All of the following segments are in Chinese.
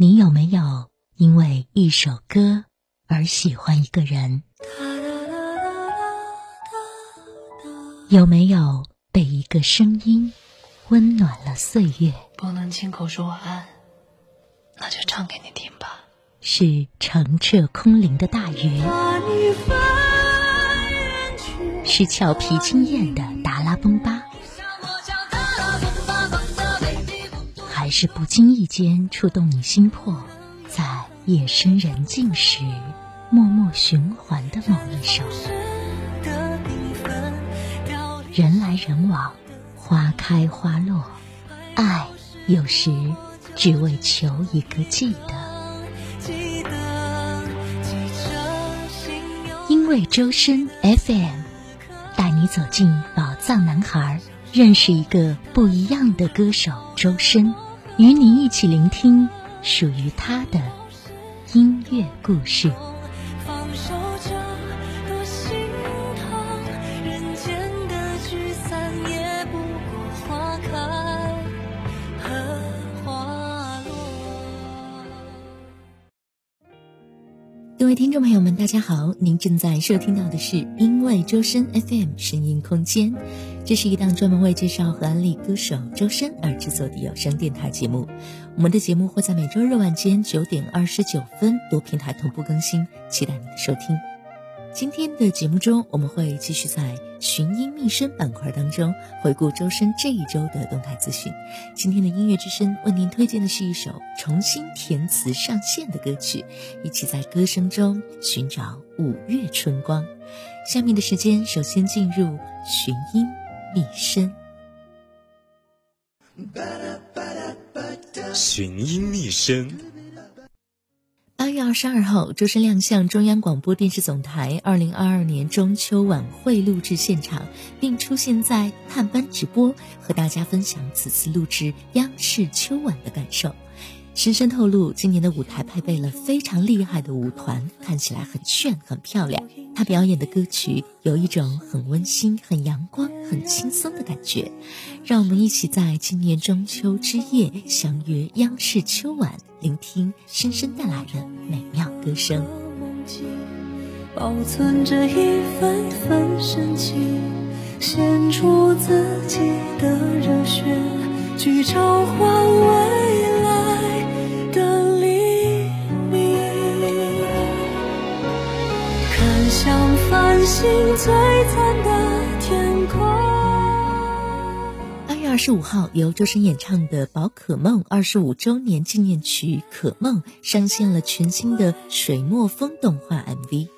你有没有因为一首歌而喜欢一个人？有没有被一个声音温暖了岁月？不能亲口说晚安，那就唱给你听吧。是澄澈空灵的大鱼，是俏皮惊艳的达拉崩巴，是不经意间触动你心魄，在夜深人静时默默循环的某一首。人来人往，花开花落，爱有时只为求一个记得。因为周深 FM 带你走进宝藏男孩，认识一个不一样的歌手周深，与你一起聆听属于他的音乐故事。各位听众朋友们，大家好！您正在收听到的是因为周深 FM 声音空间，这是一档专门为介绍和安利歌手周深而制作的有声电台节目。我们的节目会在每周日晚间九点二十九分多平台同步更新，期待您的收听。今天的节目中，我们会继续在寻音觅声板块当中回顾周深这一周的动态资讯。今天的音乐之声为您推荐的是一首重新填词上线的歌曲，一起在歌声中寻找五月春光。下面的时间，首先进入寻音觅声。寻音觅声。八月二十二号，周深亮相中央广播电视总台二零二二年中秋晚会录制现场，并出现在探班直播，和大家分享此次录制央视秋晚的感受。深深透露，今年的舞台配备了非常厉害的舞团，看起来很炫、很漂亮。他表演的歌曲有一种很温馨、很阳光、很轻松的感觉。让我们一起在今年中秋之夜相约央视秋晚，聆听深深带来的美妙歌声。保存着一份份深情，献出自己的热血，去召唤未星璀璨的天空。二十五号，由周深演唱的《宝可梦》二十五周年纪念曲《可梦》上线了全新的水墨风动画 MV，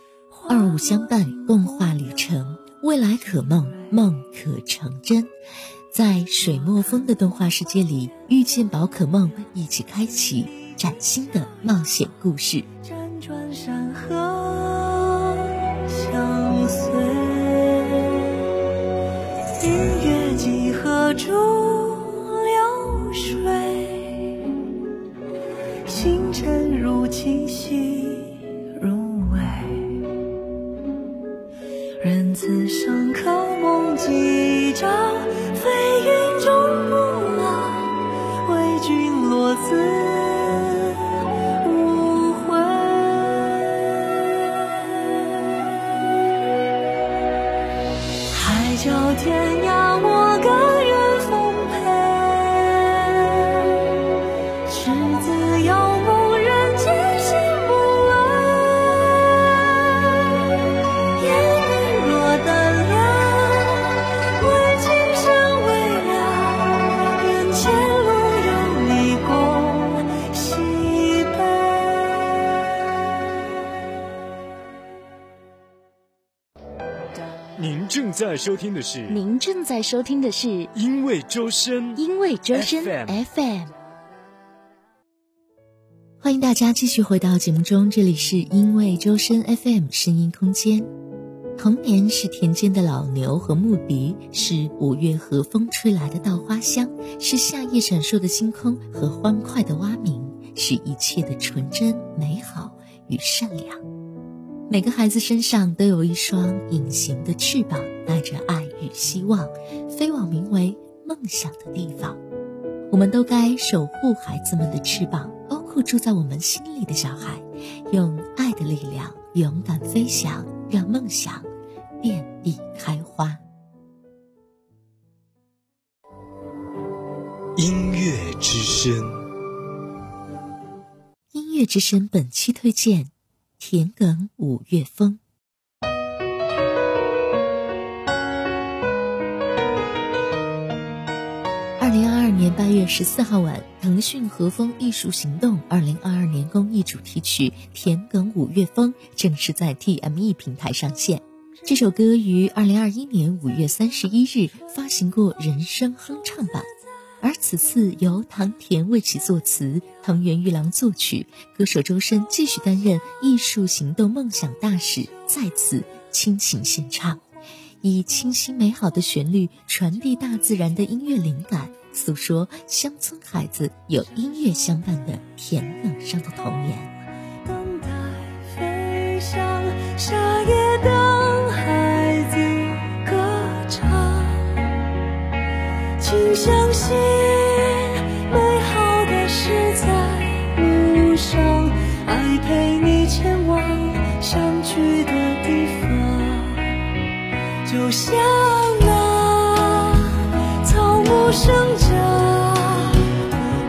二五相伴，共话旅程，未来可梦，梦可成真，在水墨风的动画世界里遇见宝可梦，一起开启崭新的冒险故事。住。在收听的是，您正在收听的是因为周深，因为周深 FM。欢迎大家继续回到节目中，这里是因为周深 FM 声音空间。童年是田间的老牛和牧笛，是五月和风吹来的稻花香，是夏夜闪烁的星空和欢快的蛙鸣，是一切的纯真、美好与善良。每个孩子身上都有一双隐形的翅膀，带着爱与希望，飞往名为梦想的地方。我们都该守护孩子们的翅膀，包括括住在我们心里的小孩，用爱的力量勇敢飞翔，让梦想遍地开花。音乐之声，音乐之声本期推荐《田埂五月风》。年八月十四号晚，腾讯和风艺术行动二零二二年公益主题曲《田埂五月风》正式在 TME 平台上线。这首歌于二零二一年五月三十一日发行过人声哼唱版，而此次由唐田为其作词，藤原玉郎作曲，歌手周深继续担任艺术行动梦想大使，再次倾情献唱。以清新美好的旋律传递大自然的音乐灵感，诉说乡村孩子有音乐相伴的田埂上的童年。等待飞翔，夏夜等孩子歌唱，请相信美好的事在路上，爱陪你前往想去的地方。就像生长，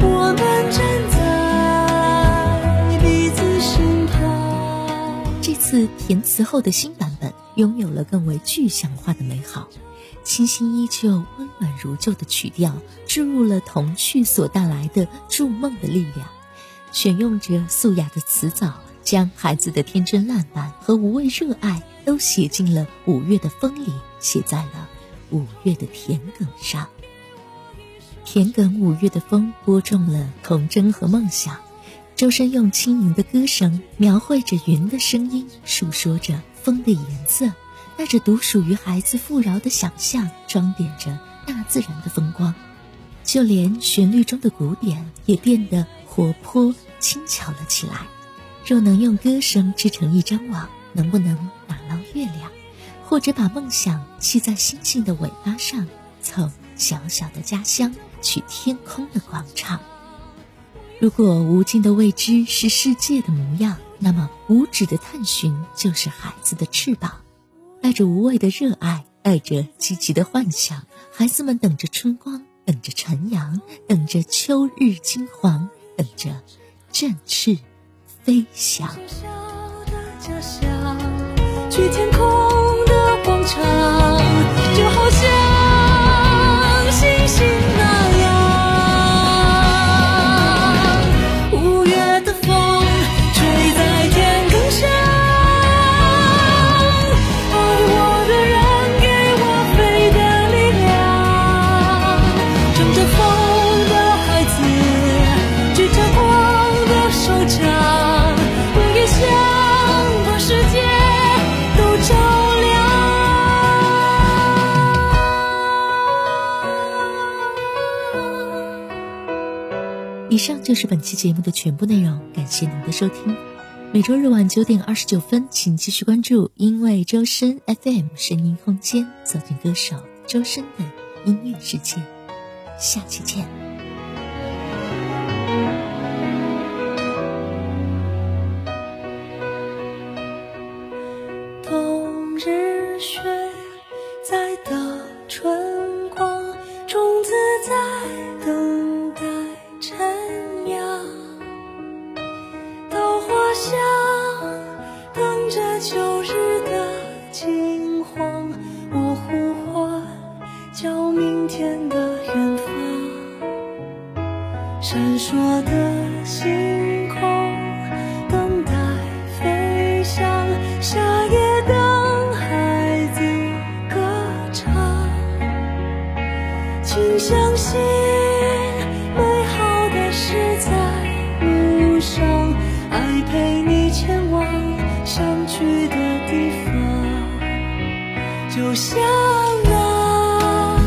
我们站在彼此身旁。这次填词后的新版本拥有了更为具象化的美好，清新依旧、温婉如旧的曲调注入了童趣所带来的筑梦的力量，选用着素雅的词藻，将孩子的天真烂漫和无畏热爱。都写进了五月的风里，写在了五月的田埂上。田埂五月的风播种了童真和梦想。周深用轻盈的歌声描绘着云的声音，诉说着风的颜色，带着独属于孩子富饶的想象，装点着大自然的风光。就连旋律中的鼓点也变得活泼轻巧了起来。若能用歌声织成一张网，能不能打捞？月亮，或者把梦想系在星星的尾巴上，从小小的家乡去天空的广场。如果无尽的未知是世界的模样，那么无止的探寻就是孩子的翅膀。带着无畏的热爱，带着积极的幻想，孩子们等着春光，等着晨阳，等着秋日金黄，等着振翅飞翔。去天空就是本期节目的全部内容，感谢您的收听。每周日晚九点二十九分，请继续关注“因为周深 FM” 声音空间，走进歌手周深的音乐世界。下期见。冬日雪在等春啊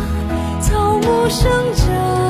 草木生长。